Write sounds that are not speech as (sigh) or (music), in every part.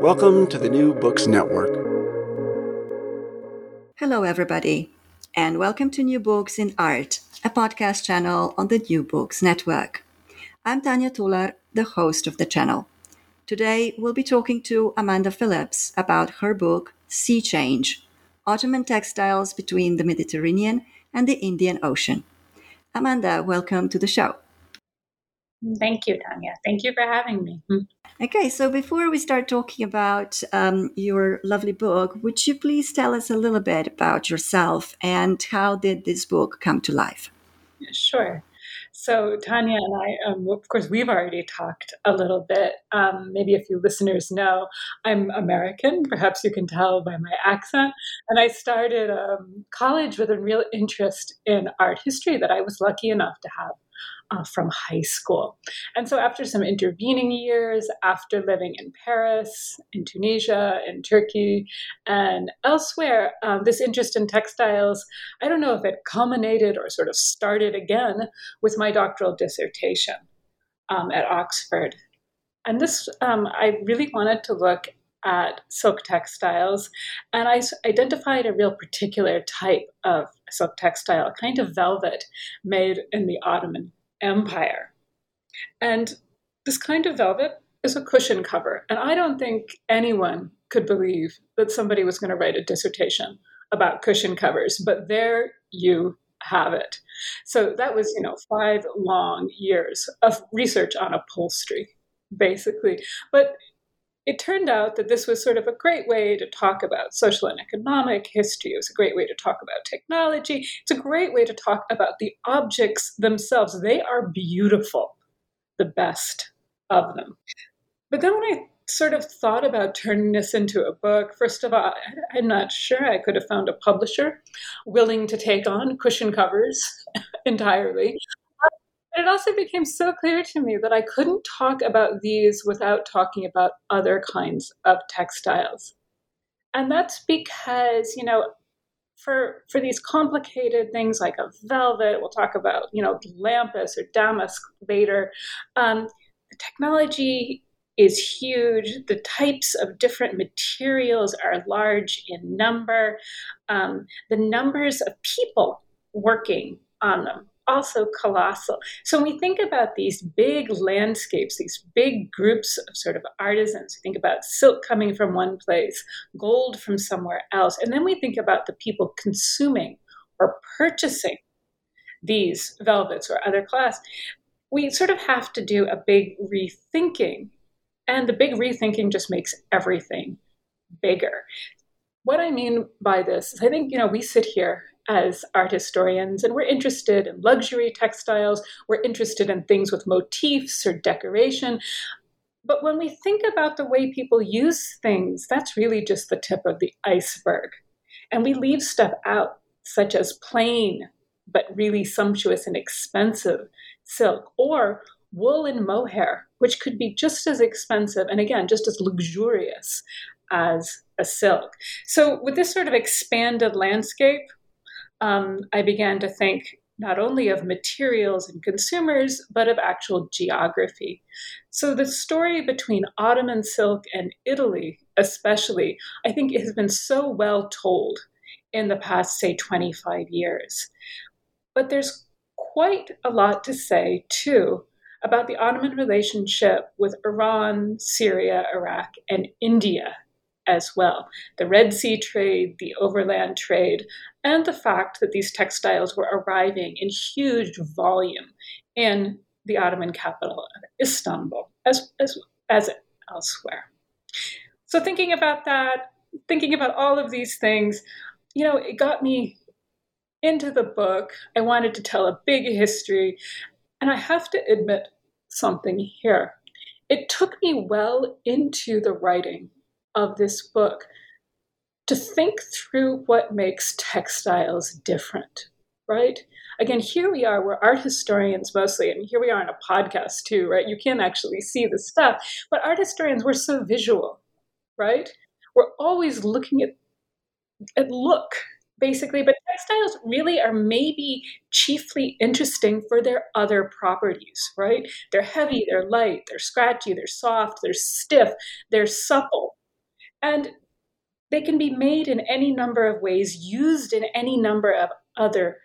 Welcome to the New Books Network. Hello, everybody, and welcome to New Books in Art, a podcast channel on the New Books Network. I'm Tanya Tolar, the host of the channel. Today, we'll be talking to Amanda Phillips about her book, Sea Change Ottoman Textiles Between the Mediterranean and the Indian Ocean. Amanda, welcome to the show. Thank you, Tanya. Thank you for having me. Hmm. Okay, so before we start talking about um, your lovely book, would you please tell us a little bit about yourself and how did this book come to life? Sure. So, Tanya and I, um, of course, we've already talked a little bit. Um, maybe a few listeners know I'm American. Perhaps you can tell by my accent. And I started um, college with a real interest in art history that I was lucky enough to have uh, from high school. And so, after some intervening years, after living in Paris, in Tunisia, in Turkey, and elsewhere, um, this interest in textiles, I don't know if it culminated or sort of started again with my doctoral dissertation um, at Oxford. And this, um, I really wanted to look at silk textiles, and I identified a real particular type of silk textile, a kind of velvet made in the Ottoman empire. And this kind of velvet is a cushion cover. And I don't think anyone could believe that somebody was going to write a dissertation about cushion covers, but there you have it. So that was, you know, five long years of research on upholstery, basically. But it turned out that this was sort of a great way to talk about social and economic history. It was a great way to talk about technology. It's a great way to talk about the objects themselves. They are beautiful, the best of them. But then when I sort of thought about turning this into a book, first of all, I'm not sure I could have found a publisher willing to take on cushion covers (laughs) entirely it also became so clear to me that I couldn't talk about these without talking about other kinds of textiles. And that's because, you know, for for these complicated things like a velvet, we'll talk about, you know, lampas or damask later. Um, the technology is huge. The types of different materials are large in number. Um, the numbers of people working on them also colossal. So when we think about these big landscapes, these big groups of sort of artisans, we think about silk coming from one place, gold from somewhere else, and then we think about the people consuming or purchasing these velvets or other cloths, we sort of have to do a big rethinking. And the big rethinking just makes everything bigger. What I mean by this is I think, you know, we sit here as art historians, and we're interested in luxury textiles, we're interested in things with motifs or decoration. But when we think about the way people use things, that's really just the tip of the iceberg. And we leave stuff out, such as plain but really sumptuous and expensive silk, or wool and mohair, which could be just as expensive and again, just as luxurious as a silk. So, with this sort of expanded landscape, um, I began to think not only of materials and consumers, but of actual geography. So the story between Ottoman silk and Italy, especially, I think has been so well told in the past, say, 25 years. But there's quite a lot to say, too, about the Ottoman relationship with Iran, Syria, Iraq, and India as well the Red Sea trade, the overland trade, and the fact that these textiles were arriving in huge volume in the Ottoman capital of Istanbul, as, as, as elsewhere. So, thinking about that, thinking about all of these things, you know, it got me into the book. I wanted to tell a big history. And I have to admit something here. It took me well into the writing of this book to think through what makes textiles different, right? Again, here we are, we're art historians mostly, and here we are on a podcast too, right? You can't actually see the stuff, but art historians, we're so visual, right? We're always looking at, at look, basically, but textiles really are maybe chiefly interesting for their other properties, right? They're heavy, they're light, they're scratchy, they're soft, they're stiff, they're supple. And they can be made in any number of ways, used in any number of other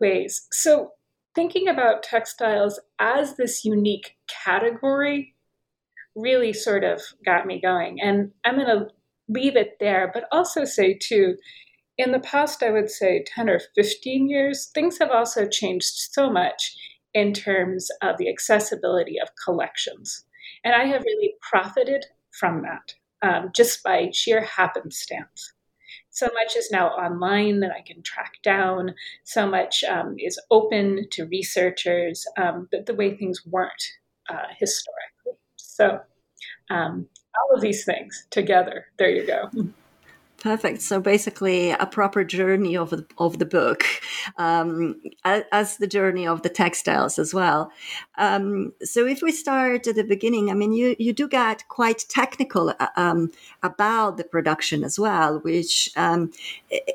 ways. So, thinking about textiles as this unique category really sort of got me going. And I'm going to leave it there, but also say, too, in the past, I would say 10 or 15 years, things have also changed so much in terms of the accessibility of collections. And I have really profited from that um, just by sheer happenstance. So much is now online that I can track down. So much um, is open to researchers, um, the, the way things weren't uh, historically. So, um, all of these things together, there you go. Perfect. So basically, a proper journey of the, of the book, um, as the journey of the textiles as well. Um, so if we start at the beginning, I mean, you you do get quite technical uh, um, about the production as well, which um,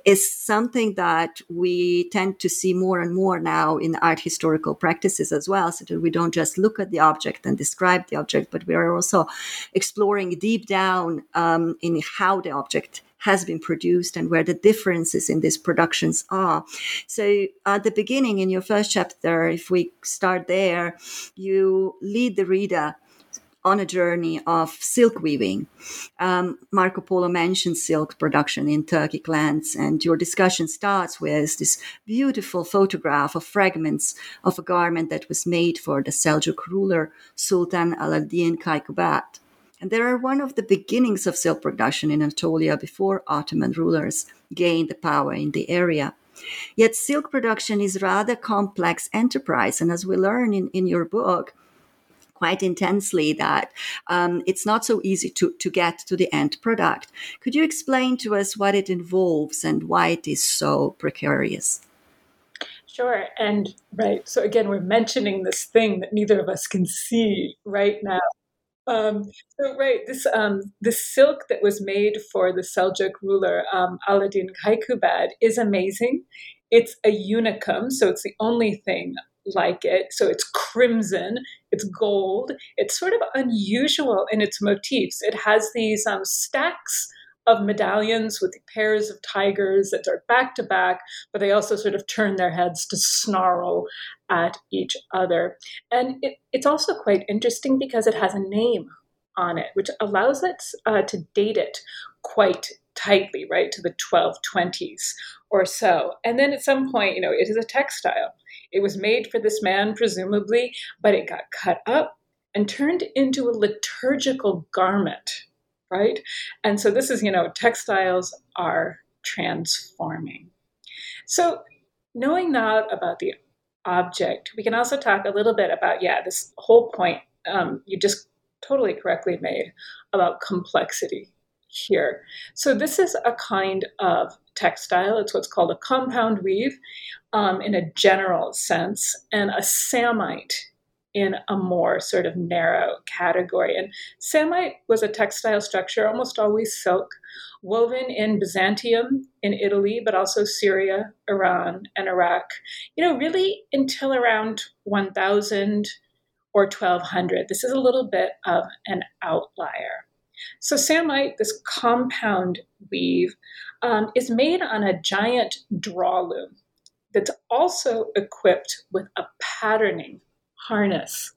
is something that we tend to see more and more now in art historical practices as well. So that we don't just look at the object and describe the object, but we are also exploring deep down um, in how the object has been produced and where the differences in these productions are. So at the beginning in your first chapter, if we start there, you lead the reader on a journey of silk weaving. Um, Marco Polo mentions silk production in Turkic lands, and your discussion starts with this beautiful photograph of fragments of a garment that was made for the Seljuk ruler Sultan Al-Din Kaikubad and they are one of the beginnings of silk production in Anatolia before Ottoman rulers gained the power in the area. Yet silk production is rather complex enterprise, and as we learn in, in your book, quite intensely that um, it's not so easy to, to get to the end product. Could you explain to us what it involves and why it is so precarious? Sure. And right. So again, we're mentioning this thing that neither of us can see right now. Um, so right, this um, the silk that was made for the Seljuk ruler um, Aladdin Kaikubad is amazing. It's a unicum, so it's the only thing like it. So it's crimson, it's gold, it's sort of unusual in its motifs. It has these um, stacks of medallions with pairs of tigers that are back to back, but they also sort of turn their heads to snarl at each other. And it, it's also quite interesting because it has a name on it, which allows us uh, to date it quite tightly, right, to the 1220s or so. And then at some point, you know, it is a textile. It was made for this man, presumably, but it got cut up and turned into a liturgical garment right? And so this is, you know, textiles are transforming. So knowing that about the object, we can also talk a little bit about, yeah, this whole point um, you just totally correctly made about complexity here. So this is a kind of textile. It's what's called a compound weave um, in a general sense, and a samite in a more sort of narrow category. And samite was a textile structure, almost always silk, woven in Byzantium in Italy, but also Syria, Iran, and Iraq, you know, really until around 1000 or 1200. This is a little bit of an outlier. So, samite, this compound weave, um, is made on a giant draw loom that's also equipped with a patterning harness.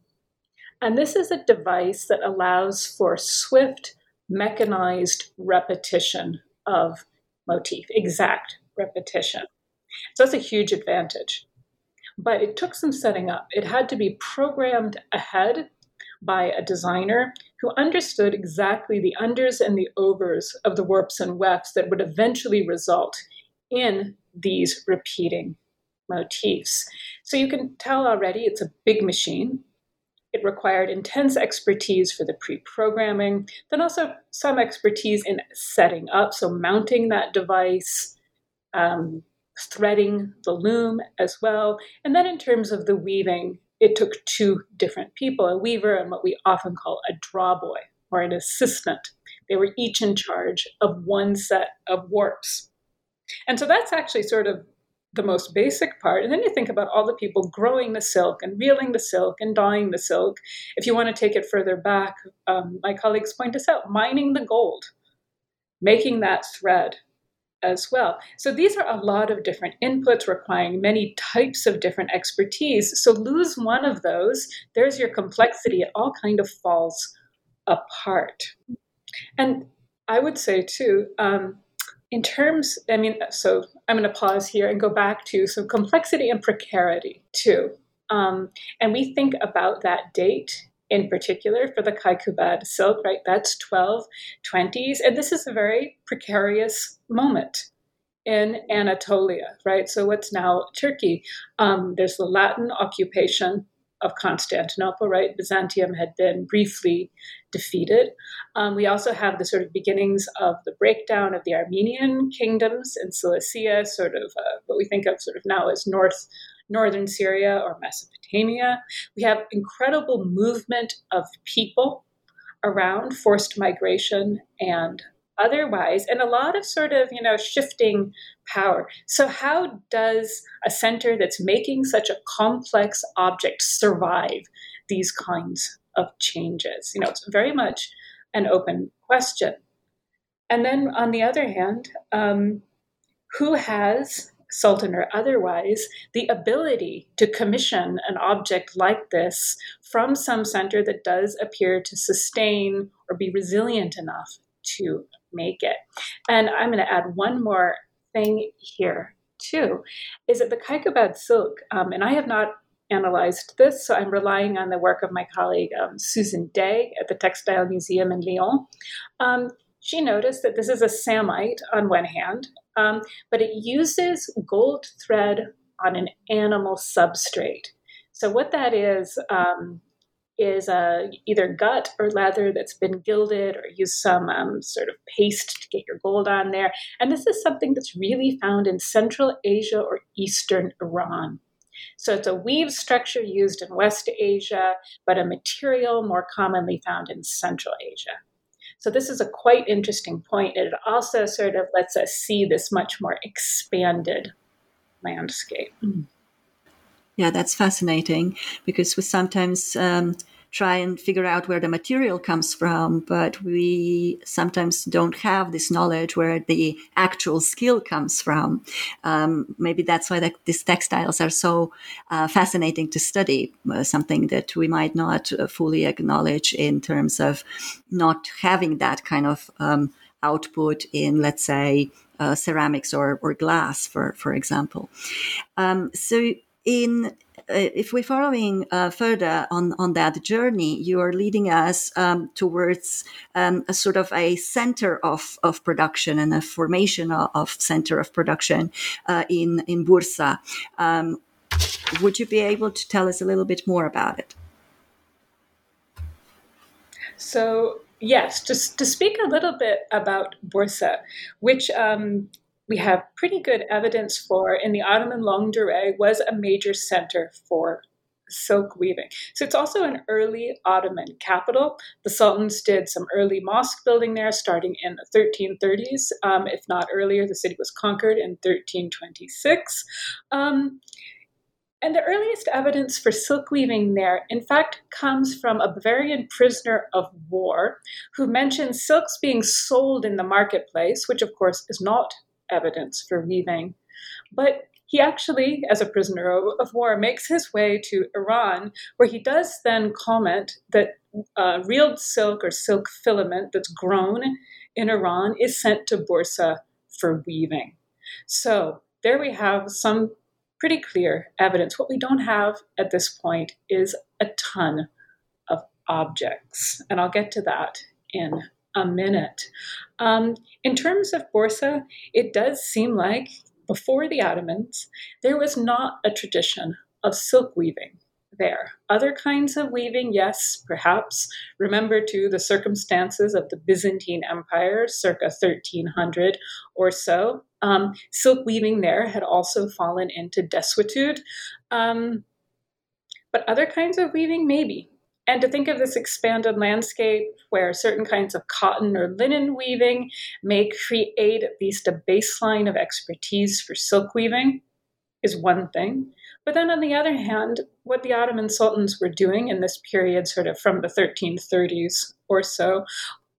And this is a device that allows for swift mechanized repetition of motif, exact repetition. So that's a huge advantage. But it took some setting up. It had to be programmed ahead by a designer who understood exactly the unders and the overs of the warps and wefts that would eventually result in these repeating motifs. So you can tell already it's a big machine. It required intense expertise for the pre programming, then also some expertise in setting up, so mounting that device, um, threading the loom as well. And then in terms of the weaving, it took two different people a weaver and what we often call a drawboy or an assistant. They were each in charge of one set of warps. And so that's actually sort of the most basic part. And then you think about all the people growing the silk and reeling the silk and dyeing the silk. If you want to take it further back, um, my colleagues point this out mining the gold, making that thread, as well. So these are a lot of different inputs requiring many types of different expertise. So lose one of those, there's your complexity. It all kind of falls apart. And I would say too, um, in terms, I mean, so I'm going to pause here and go back to some complexity and precarity too. Um, and we think about that date in particular for the Kaikubad silk, right? That's 1220s. And this is a very precarious moment in Anatolia, right? So what's now Turkey? Um, there's the Latin occupation of Constantinople, right? Byzantium had been briefly defeated. Um, we also have the sort of beginnings of the breakdown of the Armenian kingdoms in Cilicia, sort of uh, what we think of sort of now as North northern Syria or Mesopotamia. We have incredible movement of people around forced migration and otherwise and a lot of sort of you know shifting power. So how does a center that's making such a complex object survive these kinds of changes? You know it's very much an open question. And then on the other hand um, who has Sultan or otherwise, the ability to commission an object like this from some center that does appear to sustain or be resilient enough to make it. And I'm going to add one more thing here, too, is that the Kaikubad silk, um, and I have not analyzed this, so I'm relying on the work of my colleague um, Susan Day at the Textile Museum in Lyon. Um, she noticed that this is a samite on one hand, um, but it uses gold thread on an animal substrate. So what that is um, is uh, either gut or leather that's been gilded, or use some um, sort of paste to get your gold on there. And this is something that's really found in Central Asia or Eastern Iran. So it's a weave structure used in West Asia, but a material more commonly found in Central Asia. So this is a quite interesting point. It also sort of lets us see this much more expanded landscape. Yeah, that's fascinating because we sometimes um, try and figure out where the material comes from, but we sometimes don't have this knowledge where the actual skill comes from. Um, maybe that's why the, these textiles are so uh, fascinating to study, uh, something that we might not uh, fully acknowledge in terms of not having that kind of um, output in, let's say, uh, ceramics or, or glass, for, for example. Um, so in if we're following uh, further on, on that journey, you are leading us um, towards um, a sort of a center of, of production and a formation of, of center of production uh, in, in Bursa. Um, would you be able to tell us a little bit more about it? So, yes, just to speak a little bit about Bursa, which um, we have pretty good evidence for in the Ottoman longue durée was a major center for silk weaving. So it's also an early Ottoman capital. The Sultans did some early mosque building there starting in the 1330s, um, if not earlier. The city was conquered in 1326. Um, and the earliest evidence for silk weaving there, in fact, comes from a Bavarian prisoner of war who mentions silks being sold in the marketplace, which of course is not evidence for weaving. But he actually, as a prisoner of war, makes his way to Iran, where he does then comment that uh, real silk or silk filament that's grown in Iran is sent to Bursa for weaving. So there we have some pretty clear evidence. What we don't have at this point is a ton of objects, and I'll get to that in a minute. Um, in terms of Bursa, it does seem like before the Ottomans, there was not a tradition of silk weaving there. Other kinds of weaving, yes, perhaps. Remember too the circumstances of the Byzantine Empire circa 1300 or so. Um, silk weaving there had also fallen into desuetude. Um, but other kinds of weaving, maybe. And to think of this expanded landscape where certain kinds of cotton or linen weaving may create at least a baseline of expertise for silk weaving is one thing. But then on the other hand, what the Ottoman sultans were doing in this period, sort of from the 1330s or so,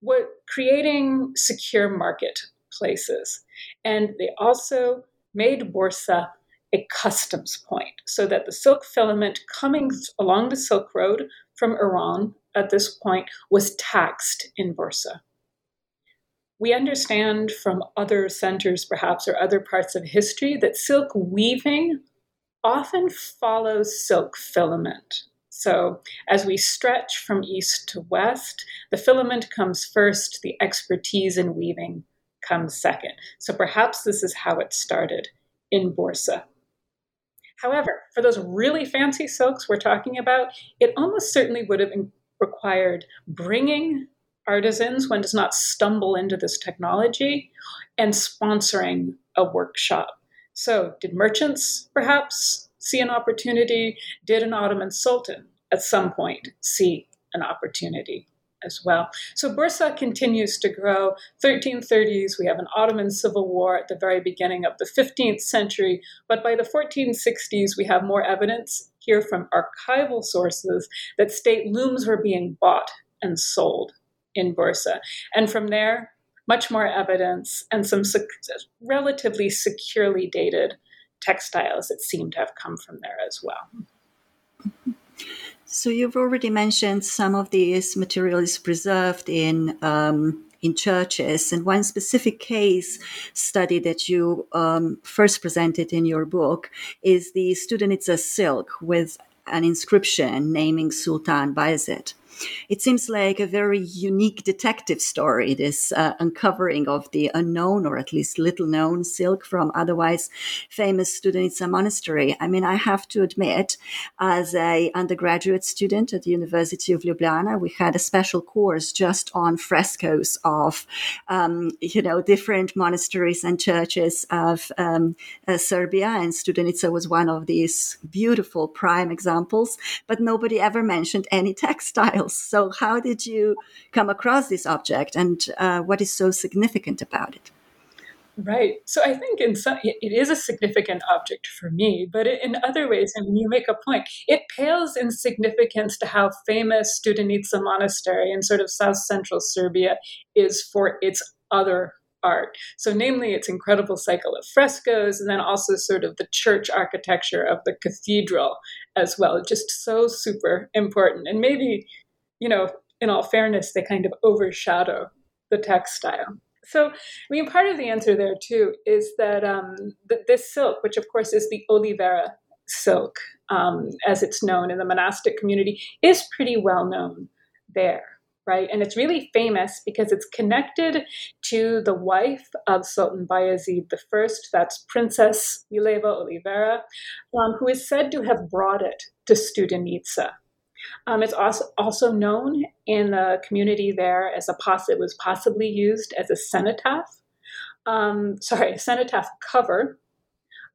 were creating secure marketplaces. And they also made Bursa a customs point so that the silk filament coming along the Silk Road from Iran at this point was taxed in Bursa. We understand from other centers, perhaps, or other parts of history, that silk weaving often follows silk filament. So, as we stretch from east to west, the filament comes first, the expertise in weaving comes second. So, perhaps this is how it started in Bursa. However, for those really fancy silks we're talking about, it almost certainly would have required bringing artisans, one does not stumble into this technology, and sponsoring a workshop. So, did merchants perhaps see an opportunity? Did an Ottoman sultan at some point see an opportunity? As well. So Bursa continues to grow. 1330s, we have an Ottoman civil war at the very beginning of the 15th century, but by the 1460s, we have more evidence here from archival sources that state looms were being bought and sold in Bursa. And from there, much more evidence and some relatively securely dated textiles that seem to have come from there as well. (laughs) So you've already mentioned some of these materials preserved in um, in churches, and one specific case study that you um, first presented in your book is the Studenica silk with an inscription naming Sultan Bayezid. It seems like a very unique detective story, this uh, uncovering of the unknown or at least little known silk from otherwise famous Studenica monastery. I mean, I have to admit, as a undergraduate student at the University of Ljubljana, we had a special course just on frescoes of, um, you know, different monasteries and churches of um, uh, Serbia, and Studenica was one of these beautiful prime examples, but nobody ever mentioned any (laughs) textile else. So, how did you come across this object, and uh, what is so significant about it? Right. So I think in some, it is a significant object for me, but in other ways, and you make a point, it pales in significance to how famous Studenica Monastery in sort of south central Serbia is for its other art. So, namely, its incredible cycle of frescoes, and then also sort of the church architecture of the cathedral as well. Just so super important. And maybe you know, in all fairness, they kind of overshadow the textile. So, I mean, part of the answer there too is that, um, that this silk, which of course is the Olivera silk, um, as it's known in the monastic community, is pretty well known there, right? And it's really famous because it's connected to the wife of Sultan Bayezid I, that's Princess Mileva Olivera, um, who is said to have brought it to Studenica um, it's also also known in the community there as a poss- it was possibly used as a cenotaph. Um, sorry, a cenotaph cover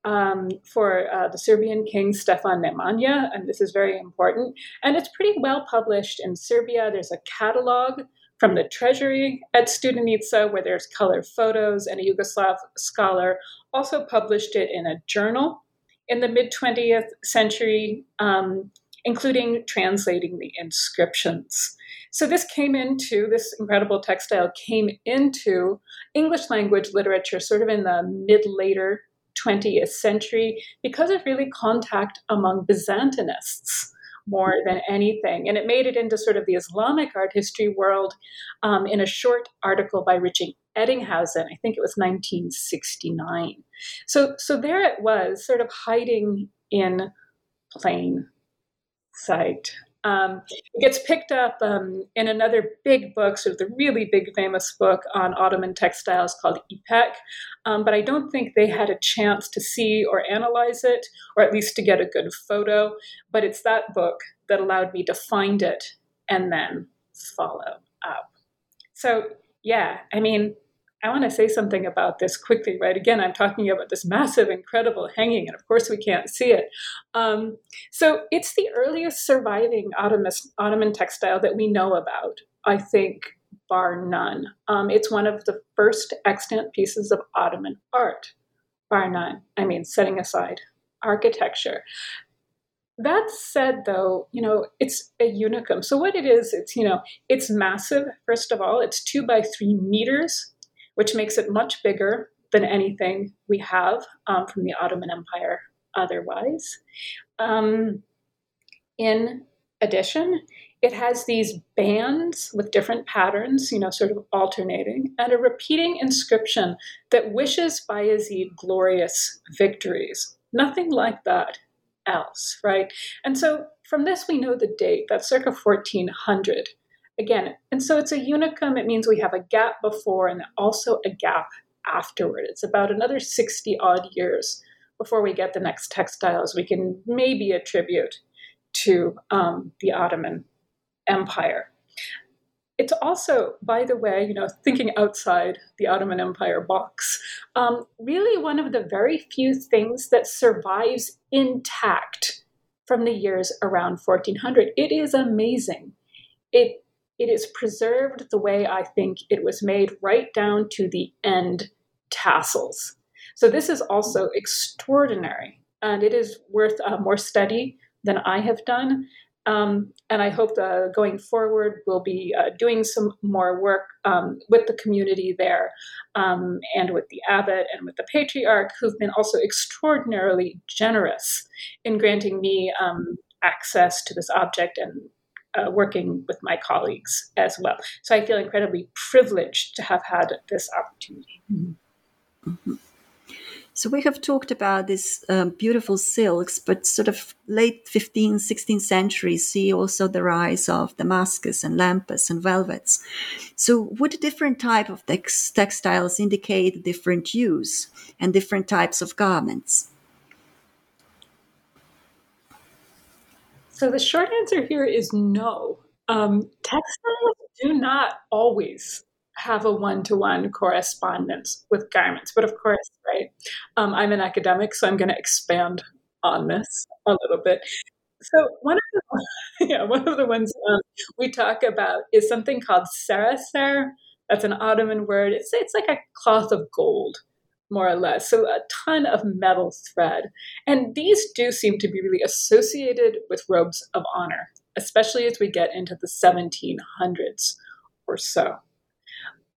um, for uh, the Serbian king Stefan Nemanja, and this is very important. And it's pretty well published in Serbia. There's a catalog from the treasury at Studenica where there's color photos, and a Yugoslav scholar also published it in a journal in the mid 20th century. Um, including translating the inscriptions. So this came into, this incredible textile came into English language literature sort of in the mid later 20th century because of really contact among Byzantinists more than anything. And it made it into sort of the Islamic art history world um, in a short article by Richard Ettinghausen. I think it was 1969. So, so there it was, sort of hiding in plain sight. Um, it gets picked up um, in another big book, sort of the really big famous book on Ottoman textiles called İpek, um, but I don't think they had a chance to see or analyze it, or at least to get a good photo. But it's that book that allowed me to find it and then follow up. So, yeah, I mean, I want to say something about this quickly, right? Again, I'm talking about this massive, incredible hanging, and of course, we can't see it. Um, so, it's the earliest surviving Ottoman, Ottoman textile that we know about, I think, bar none. Um, it's one of the first extant pieces of Ottoman art, bar none. I mean, setting aside architecture. That said, though, you know, it's a unicum. So, what it is, it's, you know, it's massive, first of all. It's two by three meters which makes it much bigger than anything we have um, from the Ottoman Empire otherwise. Um, in addition, it has these bands with different patterns, you know, sort of alternating, and a repeating inscription that wishes Bayezid glorious victories. Nothing like that else, right? And so from this, we know the date, that's circa 1400 again, and so it's a unicum. It means we have a gap before and also a gap afterward. It's about another 60 odd years before we get the next textiles we can maybe attribute to um, the Ottoman Empire. It's also, by the way, you know, thinking outside the Ottoman Empire box, um, really one of the very few things that survives intact from the years around 1400. It is amazing. It it is preserved the way I think it was made, right down to the end tassels. So this is also extraordinary, and it is worth uh, more study than I have done. Um, and I hope going forward we'll be uh, doing some more work um, with the community there um, and with the abbot and with the patriarch, who've been also extraordinarily generous in granting me um, access to this object and uh, working with my colleagues as well. So I feel incredibly privileged to have had this opportunity. Mm-hmm. So we have talked about these um, beautiful silks, but sort of late 15th, 16th century see also the rise of damasks and lampas and velvets. So would different type of tex- textiles indicate different use and different types of garments? So the short answer here is no. Um, textiles do not always have a one-to-one correspondence with garments, but of course, right? Um, I'm an academic, so I'm going to expand on this a little bit. So one of the (laughs) yeah one of the ones um, we talk about is something called saraser. That's an Ottoman word. It's it's like a cloth of gold more or less. So a ton of metal thread. And these do seem to be really associated with robes of honor, especially as we get into the 1700s or so.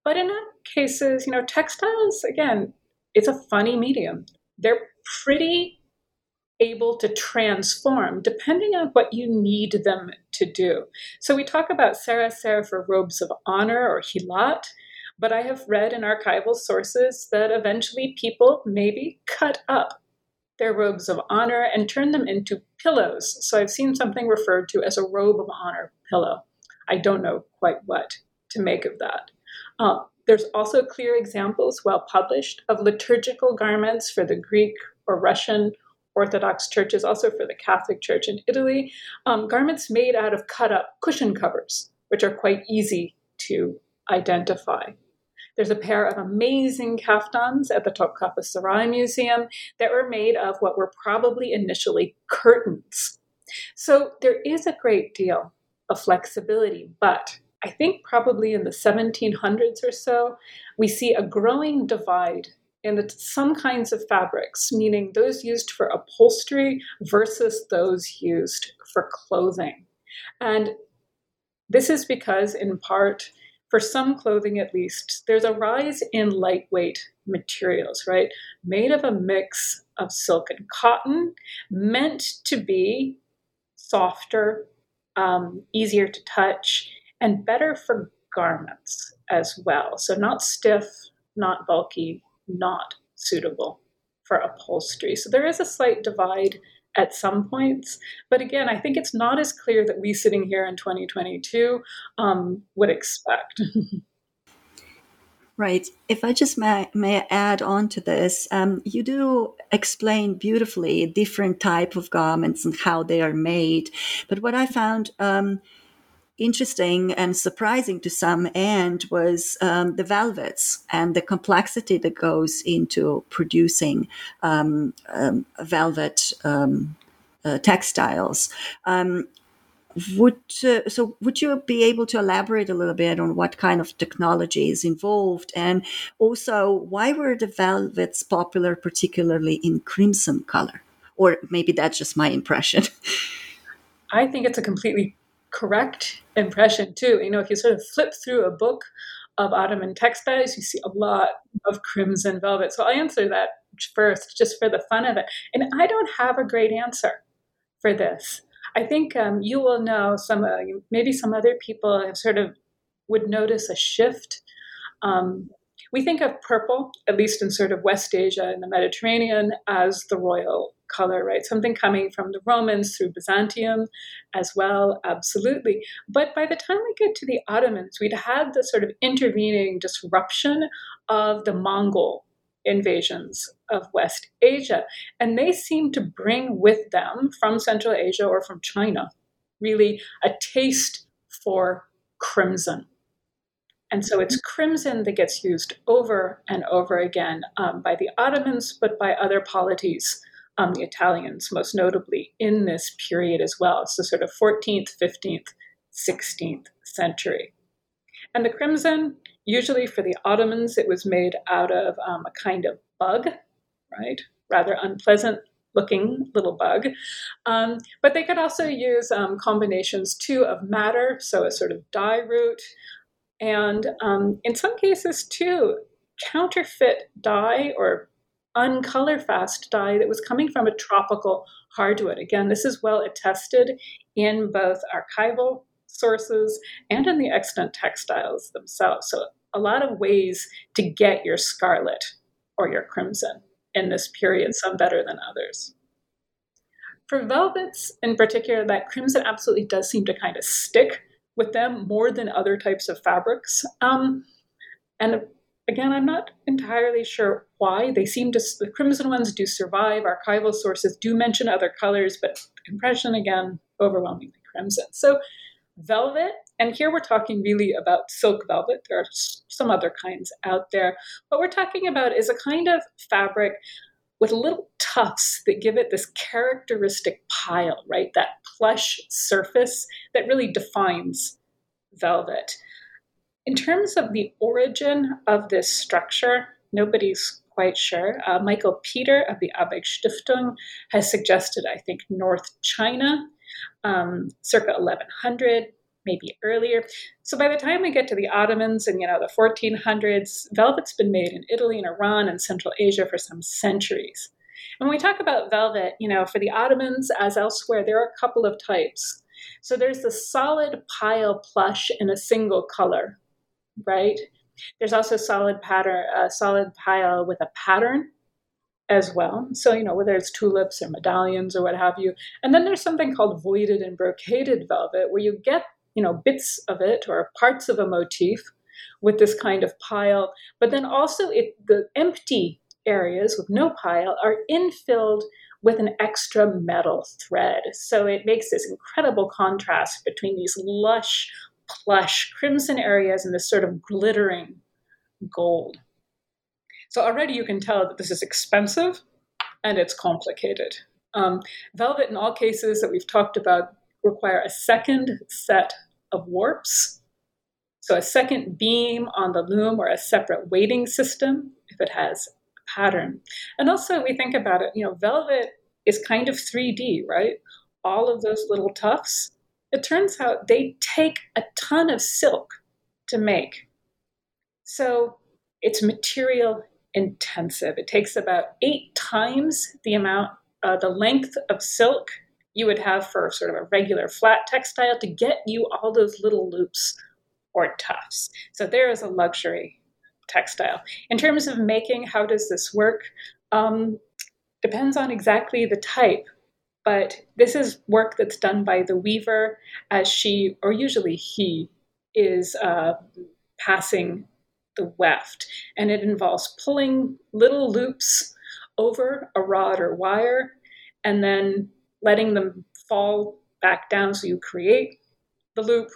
But in other cases, you know, textiles, again, it's a funny medium. They're pretty able to transform depending on what you need them to do. So we talk about saraser for robes of honor or hilat, but I have read in archival sources that eventually people maybe cut up their robes of honor and turn them into pillows. So I've seen something referred to as a robe of honor pillow. I don't know quite what to make of that. Uh, there's also clear examples, well published, of liturgical garments for the Greek or Russian Orthodox churches, also for the Catholic Church in Italy, um, garments made out of cut up cushion covers, which are quite easy to identify. There's a pair of amazing kaftans at the Topkapı Saray Museum that were made of what were probably initially curtains. So there is a great deal of flexibility, but I think probably in the 1700s or so, we see a growing divide in the, some kinds of fabrics, meaning those used for upholstery versus those used for clothing. And this is because, in part, for some clothing at least, there's a rise in lightweight materials, right? Made of a mix of silk and cotton, meant to be softer, um, easier to touch, and better for garments as well. So, not stiff, not bulky, not suitable for upholstery. So, there is a slight divide at some points. But again, I think it's not as clear that we sitting here in 2022 um, would expect. (laughs) Right. If I just may, may add on to this, um, you do explain beautifully different type of garments and how they are made. But what I found um, interesting and surprising to some end was um, the velvets and the complexity that goes into producing um, um, velvet um, uh, textiles. Um, would uh, so would you be able to elaborate a little bit on what kind of technology is involved? And also why were the velvets popular particularly in crimson color? Or maybe that's just my impression. I think it's a completely correct impression too. You know, if you sort of flip through a book of Ottoman textiles, you see a lot of crimson velvet. So I'll answer that first, just for the fun of it. And I don't have a great answer for this. I think um, you will know some, uh, maybe some other people have sort of would notice a shift. Um, we think of purple, at least in sort of West Asia and the Mediterranean, as the royal color, right? Something coming from the Romans through Byzantium as well, absolutely. But by the time we get to the Ottomans, we'd had the sort of intervening disruption of the Mongol invasions of West Asia. And they seem to bring with them from Central Asia or from China really a taste for crimson. And so it's crimson that gets used over and over again um, by the Ottomans, but by other polities um, the Italians, most notably in this period as well. So, sort of 14th, 15th, 16th century. And the crimson, usually for the Ottomans, it was made out of um, a kind of bug, right? Rather unpleasant looking little bug. Um, but they could also use um, combinations too of madder, so a sort of dye root, and um, in some cases too, counterfeit dye or uncolor fast dye that was coming from a tropical hardwood. Again, this is well attested in both archival sources and in the extant textiles themselves. So, a lot of ways to get your scarlet or your crimson in this period, some better than others. For velvets in particular, that crimson absolutely does seem to kind of stick with them more than other types of fabrics. Um, and Again, I'm not entirely sure why. They seem to, the crimson ones do survive. Archival sources do mention other colors, but impression, again, overwhelmingly crimson. So, velvet, and here we're talking really about silk velvet. There are some other kinds out there. What we're talking about is a kind of fabric with little tufts that give it this characteristic pile, right? That plush surface that really defines velvet. In terms of the origin of this structure, nobody's quite sure. Uh, Michael Peter of the Abegg Stiftung has suggested, I think, North China, um, circa 1100, maybe earlier. So by the time we get to the Ottomans and you know the 1400s, velvet's been made in Italy and Iran and Central Asia for some centuries. And when we talk about velvet, you know, for the Ottomans as elsewhere, there are a couple of types. So there's the solid pile plush in a single color, right? There's also solid pattern, a solid pile with a pattern as well. So, you know, whether it's tulips or medallions or what have you. And then there's something called voided and brocaded velvet, where you get, you know, bits of it or parts of a motif with this kind of pile. But then also it the empty areas with no pile are infilled with an extra metal thread. So it makes this incredible contrast between these lush plush crimson areas and this sort of glittering gold. So already you can tell that this is expensive and it's complicated. Um, velvet, in all cases that we've talked about, require a second set of warps. So a second beam on the loom or a separate weighting system if it has a pattern. And also we think about it, you know, velvet is kind of 3D, right? All of those little tufts it turns out they take a ton of silk to make. So it's material intensive. It takes about eight times the amount, uh, the length of silk you would have for sort of a regular flat textile to get you all those little loops or tufts. So there is a luxury textile. In terms of making, how does this work? Um, depends on exactly the type, but this is work that's done by the weaver as she, or usually he, is uh, passing the weft. And it involves pulling little loops over a rod or wire and then letting them fall back down so you create the loop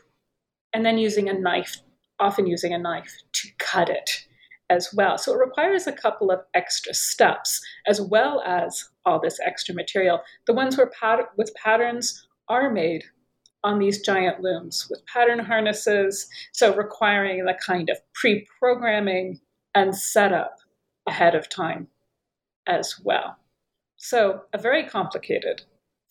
and then using a knife, often using a knife to cut it as well. So it requires a couple of extra steps as well as all this extra material. The ones where pat- with patterns are made on these giant looms with pattern harnesses, so requiring the kind of pre programming and setup ahead of time as well. So, a very complicated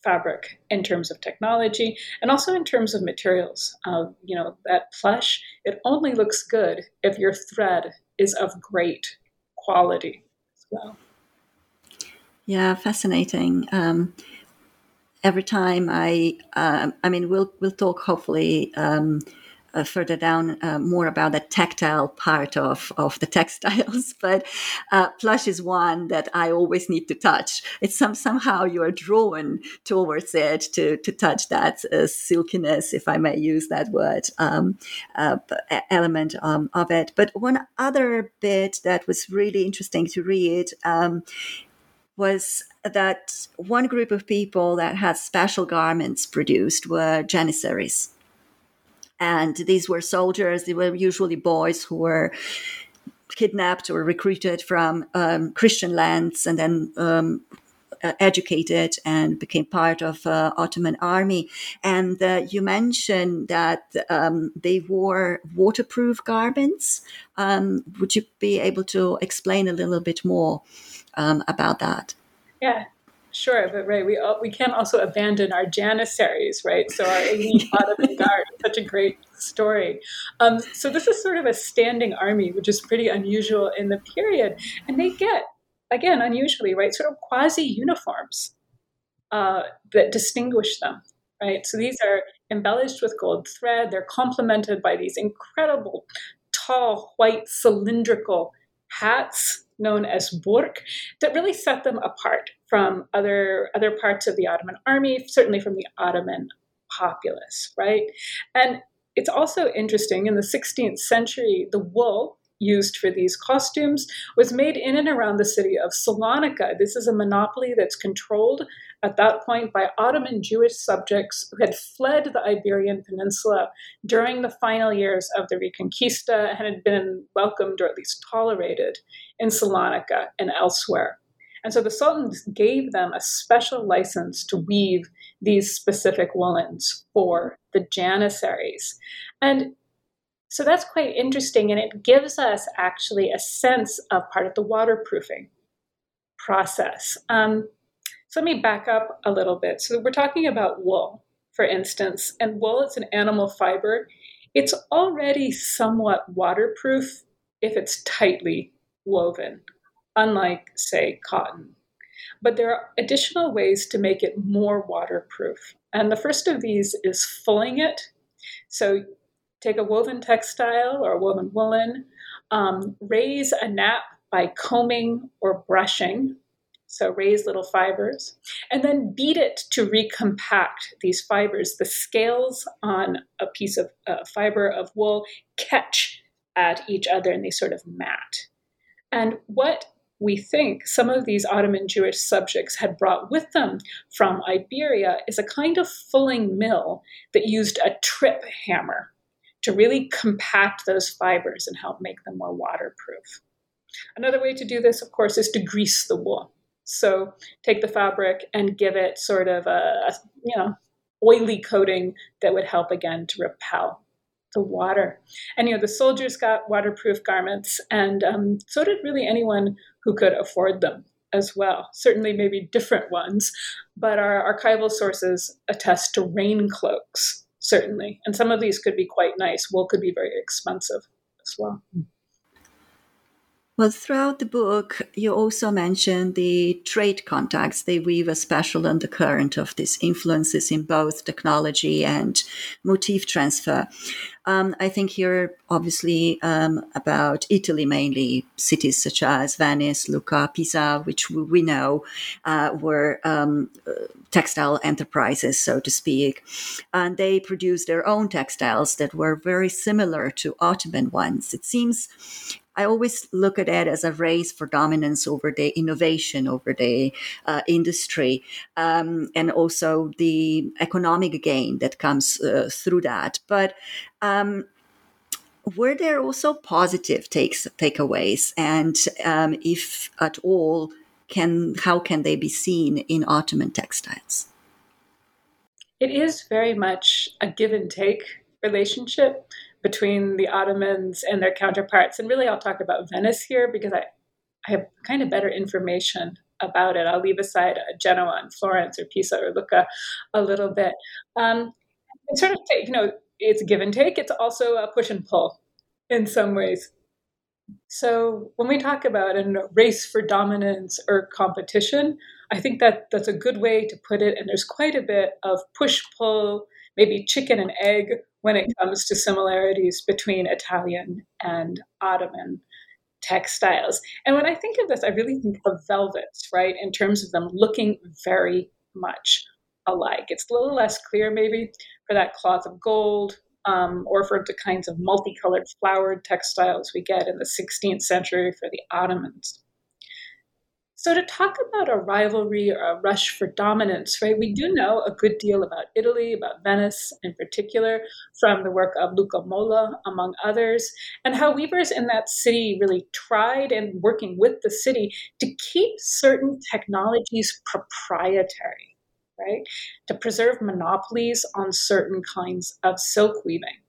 fabric in terms of technology and also in terms of materials. Uh, you know, that plush, it only looks good if your thread is of great quality as well. Yeah, fascinating. Um, every time I, uh, I mean, we'll we'll talk hopefully um, uh, further down uh, more about the tactile part of of the (laughs) textiles, but uh, plush is one that I always need to touch. It's some somehow you are drawn towards it to to touch that uh, silkiness, if I may use that word, um, uh, element um, of it. But one other bit that was really interesting to read. Um, was that one group of people that had special garments produced were janissaries. And these were soldiers, they were usually boys who were kidnapped or recruited from um, Christian lands and then um, uh, educated and became part of uh, Ottoman army. And uh, you mentioned that um, they wore waterproof garments. Um, would you be able to explain a little bit more um, about that? Yeah, sure. But right, we we can't also abandon our janissaries, right? So our elite Ottoman guard, such a great story. Um, so this is sort of a standing army, which is pretty unusual in the period, and they get again unusually right, sort of quasi uniforms uh, that distinguish them. Right. So these are embellished with gold thread. They're complemented by these incredible, tall, white, cylindrical hats known as börk that really set them apart from other other parts of the Ottoman army, certainly from the Ottoman populace, right? And it's also interesting in the 16th century, the wool used for these costumes was made in and around the city of Salonika. This is a monopoly that's controlled at that point by Ottoman Jewish subjects who had fled the Iberian Peninsula during the final years of the Reconquista and had been welcomed or at least tolerated in Salonika and elsewhere. And so the sultans gave them a special license to weave these specific woolens for the janissaries. And so that's quite interesting, and it gives us actually a sense of part of the waterproofing process. Um, so let me back up a little bit. So we're talking about wool, for instance, and wool is an animal fiber. It's already somewhat waterproof if it's tightly woven, unlike, say, cotton. But there are additional ways to make it more waterproof. And the first of these is fulling it. So take a woven textile or a woven woolen, um, raise a nap by combing or brushing. So raise little fibers, and then beat it to recompact these fibers. The scales on a piece of uh, fiber of wool catch at each other and they sort of mat. And what we think some of these Ottoman Jewish subjects had brought with them from Iberia is a kind of fulling mill that used a trip hammer to really compact those fibers and help make them more waterproof. Another way to do this, of course, is to grease the wool. So take the fabric and give it sort of a, you know, oily coating that would help again to repel the water. And you know, the soldiers got waterproof garments, and um, so did really anyone who could afford them as well. Certainly, maybe different ones, but our archival sources attest to rain cloaks certainly. And some of these could be quite nice. Wool could be very expensive as well. Well, throughout the book, you also mention the trade contacts. They weave a special undercurrent of these influences in both technology and motif transfer. Um, I think here, obviously, um, about Italy mainly, cities such as Venice, Lucca, Pisa, which we know uh, were um, textile enterprises, so to speak. And they produced their own textiles that were very similar to Ottoman ones. It seems I always look at it as a race for dominance over the innovation, over the uh, industry, um, and also the economic gain that comes uh, through that. But um, were there also positive takes takeaways, and um, if at all, can how can they be seen in Ottoman textiles? It is very much a give and take relationship between the Ottomans and their counterparts. And really, I'll talk about Venice here because I, I have kind of better information about it. I'll leave aside Genoa and Florence or Pisa or Lucca a little bit. Um, and sort of, you know, it's give and take. It's also a push and pull in some ways. So when we talk about a race for dominance or competition, I think that that's a good way to put it. And there's quite a bit of push pull, maybe chicken and egg when it comes to similarities between Italian and Ottoman textiles. And when I think of this, I really think of velvets, right, in terms of them looking very much alike. It's a little less clear, maybe, for that cloth of gold um, or for the kinds of multicolored flowered textiles we get in the 16th century for the Ottomans. So, to talk about a rivalry or a rush for dominance, right, we do know a good deal about Italy, about Venice in particular, from the work of Luca Molà, among others, and how weavers in that city really tried and working with the city to keep certain technologies proprietary, right, to preserve monopolies on certain kinds of silk weaving.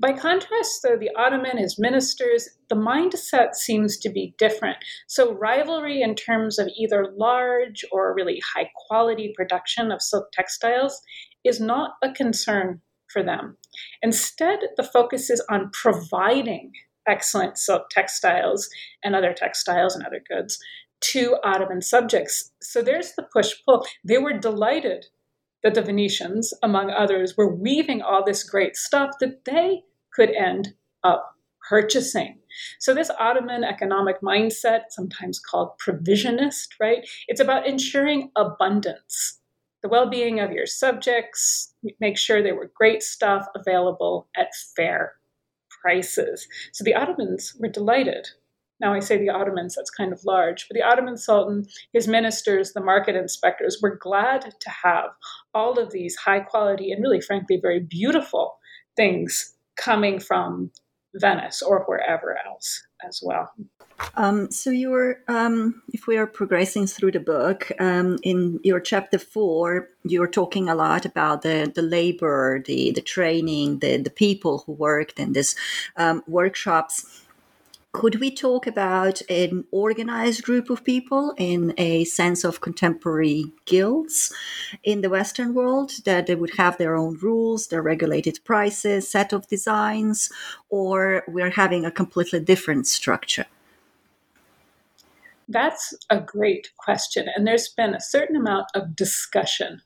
By contrast, though, the Ottoman, his ministers, the mindset seems to be different. So, rivalry in terms of either large or really high quality production of silk textiles is not a concern for them. Instead, the focus is on providing excellent silk textiles and other textiles and other goods to Ottoman subjects. So, there's the push pull. They were delighted that the Venetians, among others, were weaving all this great stuff that they could end up purchasing. So, this Ottoman economic mindset, sometimes called provisionist, right? It's about ensuring abundance, the well being of your subjects, make sure there were great stuff available at fair prices. So, the Ottomans were delighted. Now, I say the Ottomans, that's kind of large, but the Ottoman Sultan, his ministers, the market inspectors were glad to have all of these high quality and really, frankly, very beautiful things coming from Venice or wherever else as well. Um, so you're, um, if we are progressing through the book, um, in your chapter four, you're talking a lot about the, the labor, the, the training, the, the people who worked in these um, workshops could we talk about an organized group of people in a sense of contemporary guilds in the Western world that they would have their own rules, their regulated prices, set of designs, or we're having a completely different structure? That's a great question. And there's been a certain amount of discussion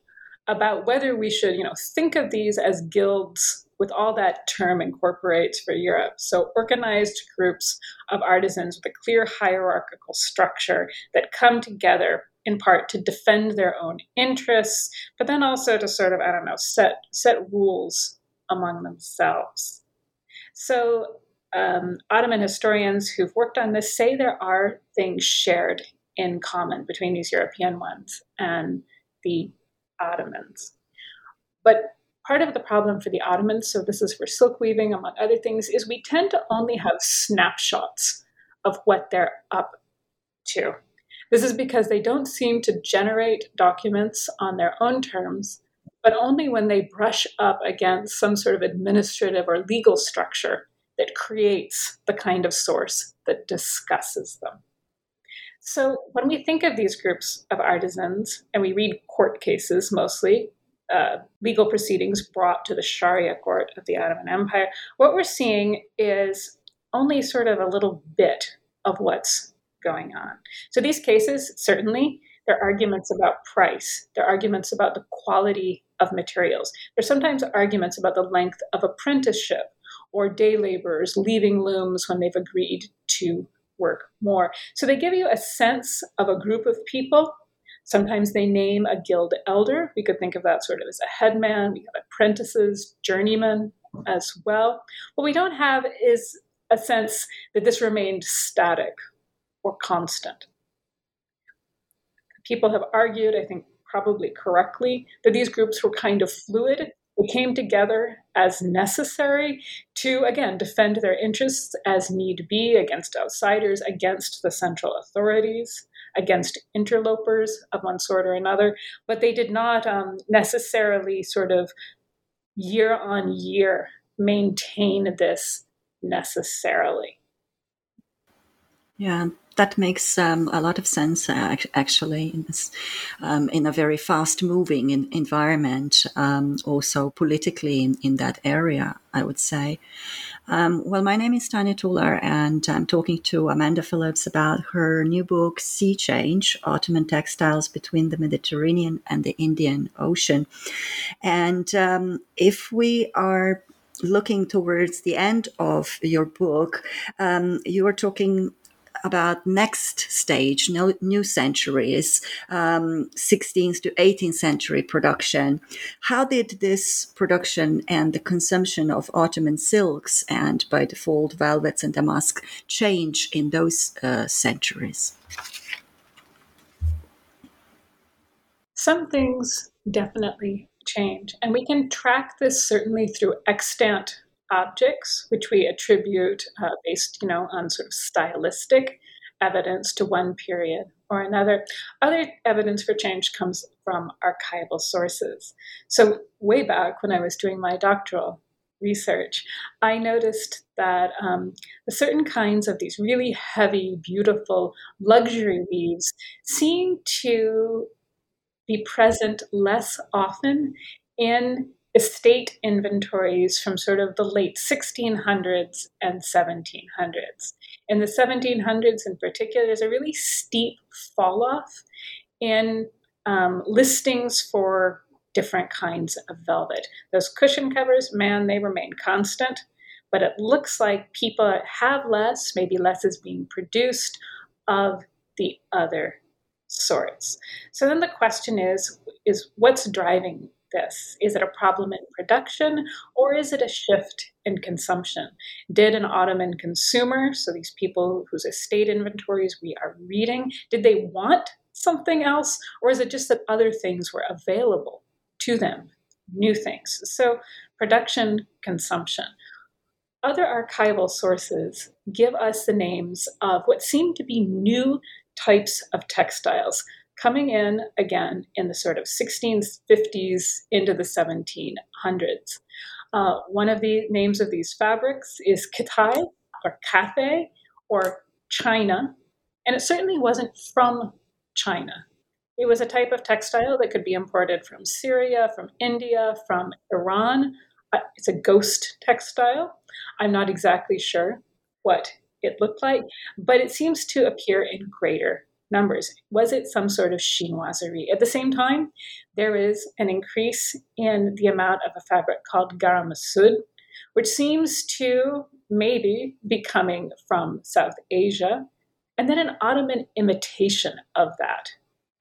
about whether we should, you know, think of these as guilds with all that term incorporates for Europe. So, organized groups of artisans with a clear hierarchical structure that come together in part to defend their own interests, but then also to sort of, I don't know, set, set rules among themselves. So, um, Ottoman historians who've worked on this say there are things shared in common between these European ones and the Ottomans. But part of the problem for the Ottomans, so this is for silk weaving, among other things, is we tend to only have snapshots of what they're up to. This is because they don't seem to generate documents on their own terms, but only when they brush up against some sort of administrative or legal structure that creates the kind of source that discusses them. So, when we think of these groups of artisans, and we read court cases mostly, uh, legal proceedings brought to the Sharia court of the Ottoman Empire, what we're seeing is only sort of a little bit of what's going on. So these cases, certainly, they're arguments about price, they're arguments about the quality of materials. There's sometimes arguments about the length of apprenticeship or day laborers leaving looms when they've agreed to work more. So they give you a sense of a group of people Sometimes they name a guild elder. We could think of that sort of as a headman. We have apprentices, journeymen as well. What we don't have is a sense that this remained static or constant. People have argued, I think probably correctly, that these groups were kind of fluid. They came together as necessary to, again, defend their interests as need be against outsiders, against the central authorities against interlopers of one sort or another, but they did not um, necessarily sort of year on year maintain this necessarily. Yeah, that makes um, a lot of sense uh, actually in, this, um, in, a very fast moving environment, um, also politically in, in, that area, I would say. Um, well, my name is Tanya Tolar, and I'm talking to Amanda Phillips about her new book, Sea Change Ottoman Textiles Between the Mediterranean and the Indian Ocean. And um, if we are looking towards the end of your book, um, you are talking about next stage, new centuries, um, 16th to 18th century production. How did this production and the consumption of Ottoman silks and by default velvets and damask change in those uh, centuries? Some things definitely change, and we can track this certainly through extant objects, which we attribute uh, based, you know, on sort of stylistic evidence to one period or another. Other evidence for change comes from archival sources. So, way back when I was doing my doctoral research, I noticed that um, certain kinds of these really heavy, beautiful luxury weaves seem to be present less often in estate inventories from sort of the late 1600s and 1700s. In the 1700s, in particular, there's a really steep fall off in um, listings for different kinds of velvet. Those cushion covers, man, they remain constant, but it looks like people have less, maybe less is being produced of the other sorts. So then the question is is what's driving this? Is it a problem in production or is it a shift in consumption? Did an Ottoman consumer, so these people whose estate inventories we are reading, did they want something else or is it just that other things were available to them, new things? So, production, consumption. Other archival sources give us the names of what seem to be new types of textiles coming in again in the sort of 1650s into the 1700s. Uh, one of the names of these fabrics is Kitai or Cathay or China, and it certainly wasn't from China. It was a type of textile that could be imported from Syria, from India, from Iran. Uh, it's a ghost textile. I'm not exactly sure what it looked like, but it seems to appear in greater numbers. Was it some sort of chinoiserie? At the same time, there is an increase in the amount of a fabric called garam masud, which seems to maybe be coming from South Asia, and then an Ottoman imitation of that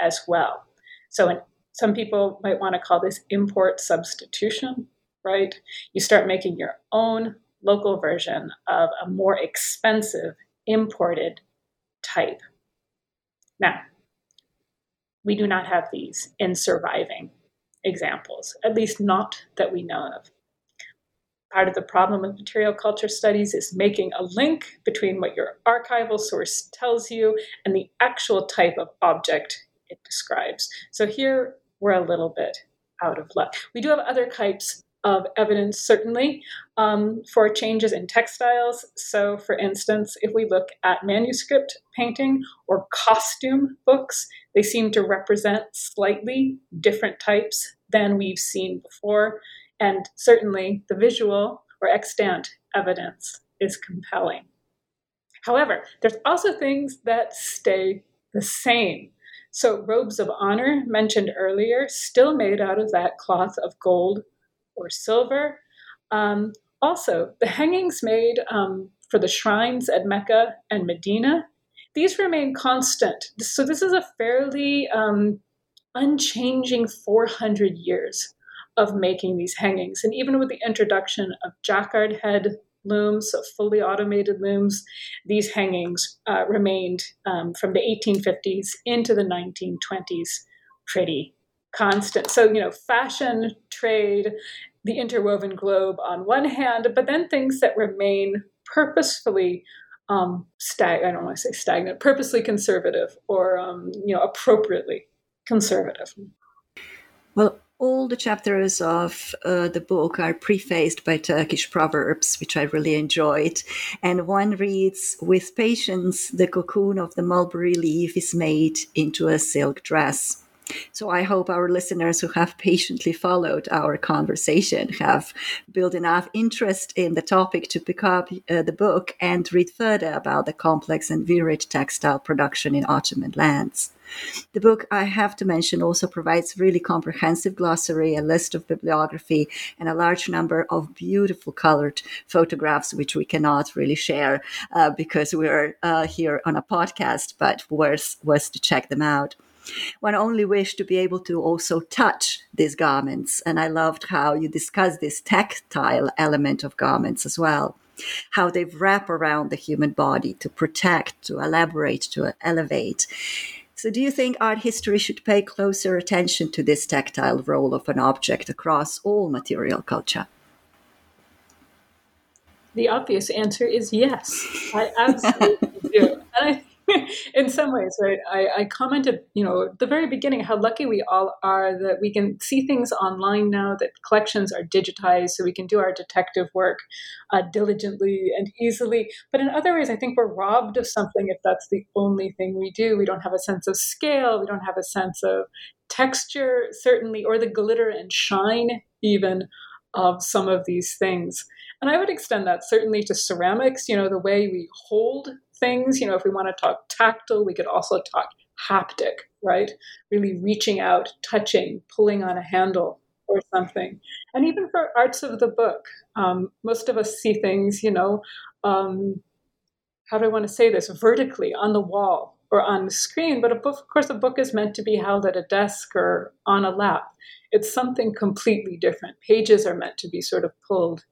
as well. So, in, some people might want to call this import substitution, right? You start making your own local version of a more expensive imported type now, we do not have these in surviving examples, at least not that we know of. Part of the problem of material culture studies is making a link between what your archival source tells you and the actual type of object it describes. So here we're a little bit out of luck. We do have other types of evidence, certainly, um, for changes in textiles. So, for instance, if we look at manuscript painting or costume books, they seem to represent slightly different types than we've seen before. And certainly, the visual or extant evidence is compelling. However, there's also things that stay the same. So, robes of honor, mentioned earlier, still made out of that cloth of gold or silver. Um, also, the hangings made um, for the shrines at Mecca and Medina, these remain constant. So, this is a fairly um, unchanging 400 years of making these hangings. And even with the introduction of jacquard head looms, so fully automated looms, these hangings uh, remained um, from the 1850s into the 1920s pretty constant. So, you know, fashion, trade, the interwoven globe on one hand, but then things that remain purposefully um, stag- I don't want to say stagnant, purposely conservative or, um, you know, appropriately conservative. Well, all the chapters of uh, the book are prefaced by Turkish proverbs, which I really enjoyed. And one reads With patience, the cocoon of the mulberry leaf is made into a silk dress. So I hope our listeners who have patiently followed our conversation have built enough interest in the topic to pick up uh, the book and read further about the complex and varied textile production in Ottoman lands. The book, I have to mention, also provides really comprehensive glossary, a list of bibliography, and a large number of beautiful colored photographs, which we cannot really share uh, because we're uh, here on a podcast, but worth, worth to check them out. One only wished to be able to also touch these garments, and I loved how you discussed this tactile element of garments as well how they wrap around the human body to protect, to elaborate, to elevate. So, do you think art history should pay closer attention to this tactile role of an object across all material culture? The obvious answer is yes. I absolutely do. And I (laughs) in some ways, right? I, I, commented, you know, the very beginning, how lucky we all are that we can see things online now, that collections are digitized, so we can do our detective work uh, diligently and easily. But in other ways, I think we're robbed of something if that's the only thing we do. We don't have a sense of scale, we don't have a sense of texture, certainly, or the glitter and shine, even of some of these things. And I would extend that certainly to ceramics, you know, the way we hold things. You know, if we want to talk tactile, we could also talk haptic, right? Really reaching out, touching, pulling on a handle or something. And even for arts of the book, um, most of us see things, you know, um, how do I want to say this, vertically on the wall or on the screen. But book, of course, a book is meant to be held at a desk or on a lap. It's something completely different. Pages are meant to be sort of pulled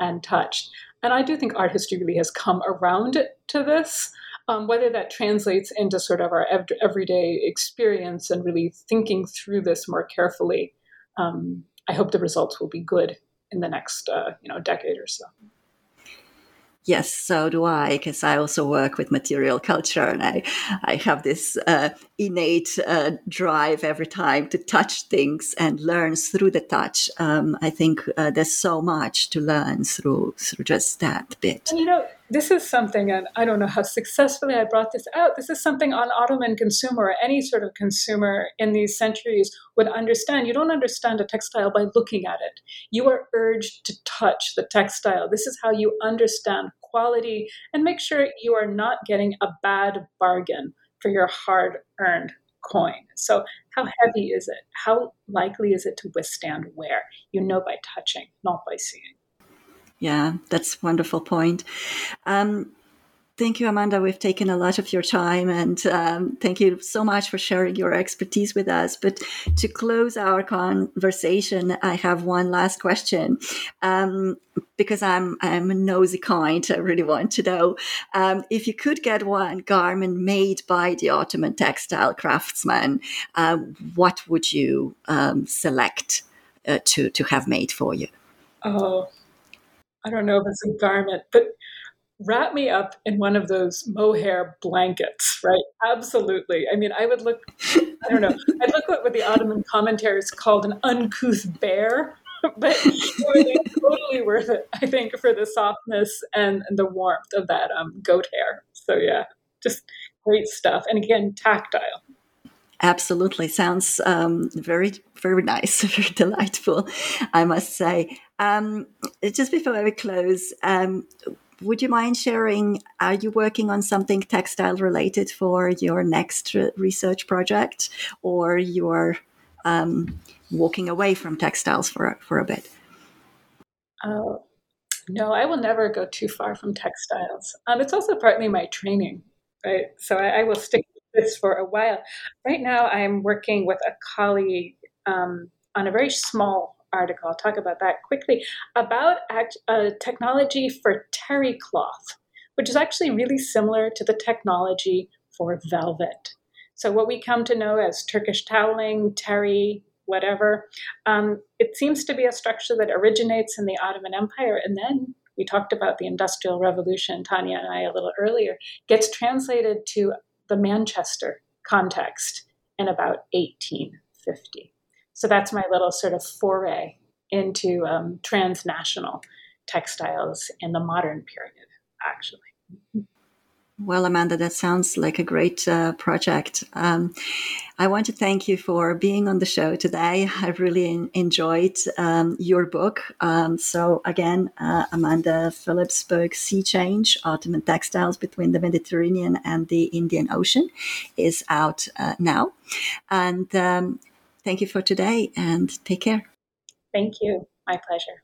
and touched. And I do think art history really has come around to this. Um, whether that translates into sort of our ev- everyday experience and really thinking through this more carefully, um, I hope the results will be good in the next uh, you know decade or so. Yes, so do I, because I also work with material culture, and I, I have this uh, innate uh, drive every time to touch things and learn through the touch. Um, I think uh, there's so much to learn through through just that bit. You know, this is something, and I don't know how successfully I brought this out. This is something an Ottoman consumer or any sort of consumer in these centuries would understand. You don't understand a textile by looking at it. You are urged to touch the textile. This is how you understand quality and make sure you are not getting a bad bargain for your hard earned coin. So, how heavy is it? How likely is it to withstand wear? You know by touching, not by seeing. Yeah, that's wonderful point. Um, thank you, Amanda. We've taken a lot of your time, and um, thank you so much for sharing your expertise with us. But to close our conversation, I have one last question. Um, because I'm I'm a nosy kind, I really want to know um, if you could get one garment made by the Ottoman textile craftsman, uh, what would you um, select uh, to to have made for you? Oh, I don't know if it's a garment, but wrap me up in one of those mohair blankets, right? Absolutely. I mean, I would look, I don't know, I'd look at what the Ottoman commentaries called an uncouth bear, (laughs) but totally worth it, I think, for the softness and, and the warmth of that um, goat hair. So, yeah, just great stuff. And again, tactile. Absolutely. Sounds um, very, very nice, (laughs) very delightful, I must say. Um, just before we close, um, would you mind sharing? Are you working on something textile related for your next research project, or you're um, walking away from textiles for for a bit? Uh, no, I will never go too far from textiles. Um, it's also partly my training, right? So I, I will stick with this for a while. Right now, I'm working with a colleague um, on a very small article. I'll talk about that quickly about a technology for terry cloth, which is actually really similar to the technology for velvet. So, what we come to know as Turkish toweling, terry, whatever, um, it seems to be a structure that originates in the Ottoman Empire and then we talked about the Industrial Revolution, Tanya and I a little earlier, gets translated to the Manchester context in about 1850. So that's my little sort of foray into um, transnational textiles in the modern period, actually. Well, Amanda, that sounds like a great uh, project. Um, I want to thank you for being on the show today. I really in- enjoyed um, your book. Um, so, again, uh, Amanda Phillips' book, Sea Change Ottoman Textiles Between the Mediterranean and the Indian Ocean, is out uh, now. And um, thank you for today and take care. Thank you. My pleasure.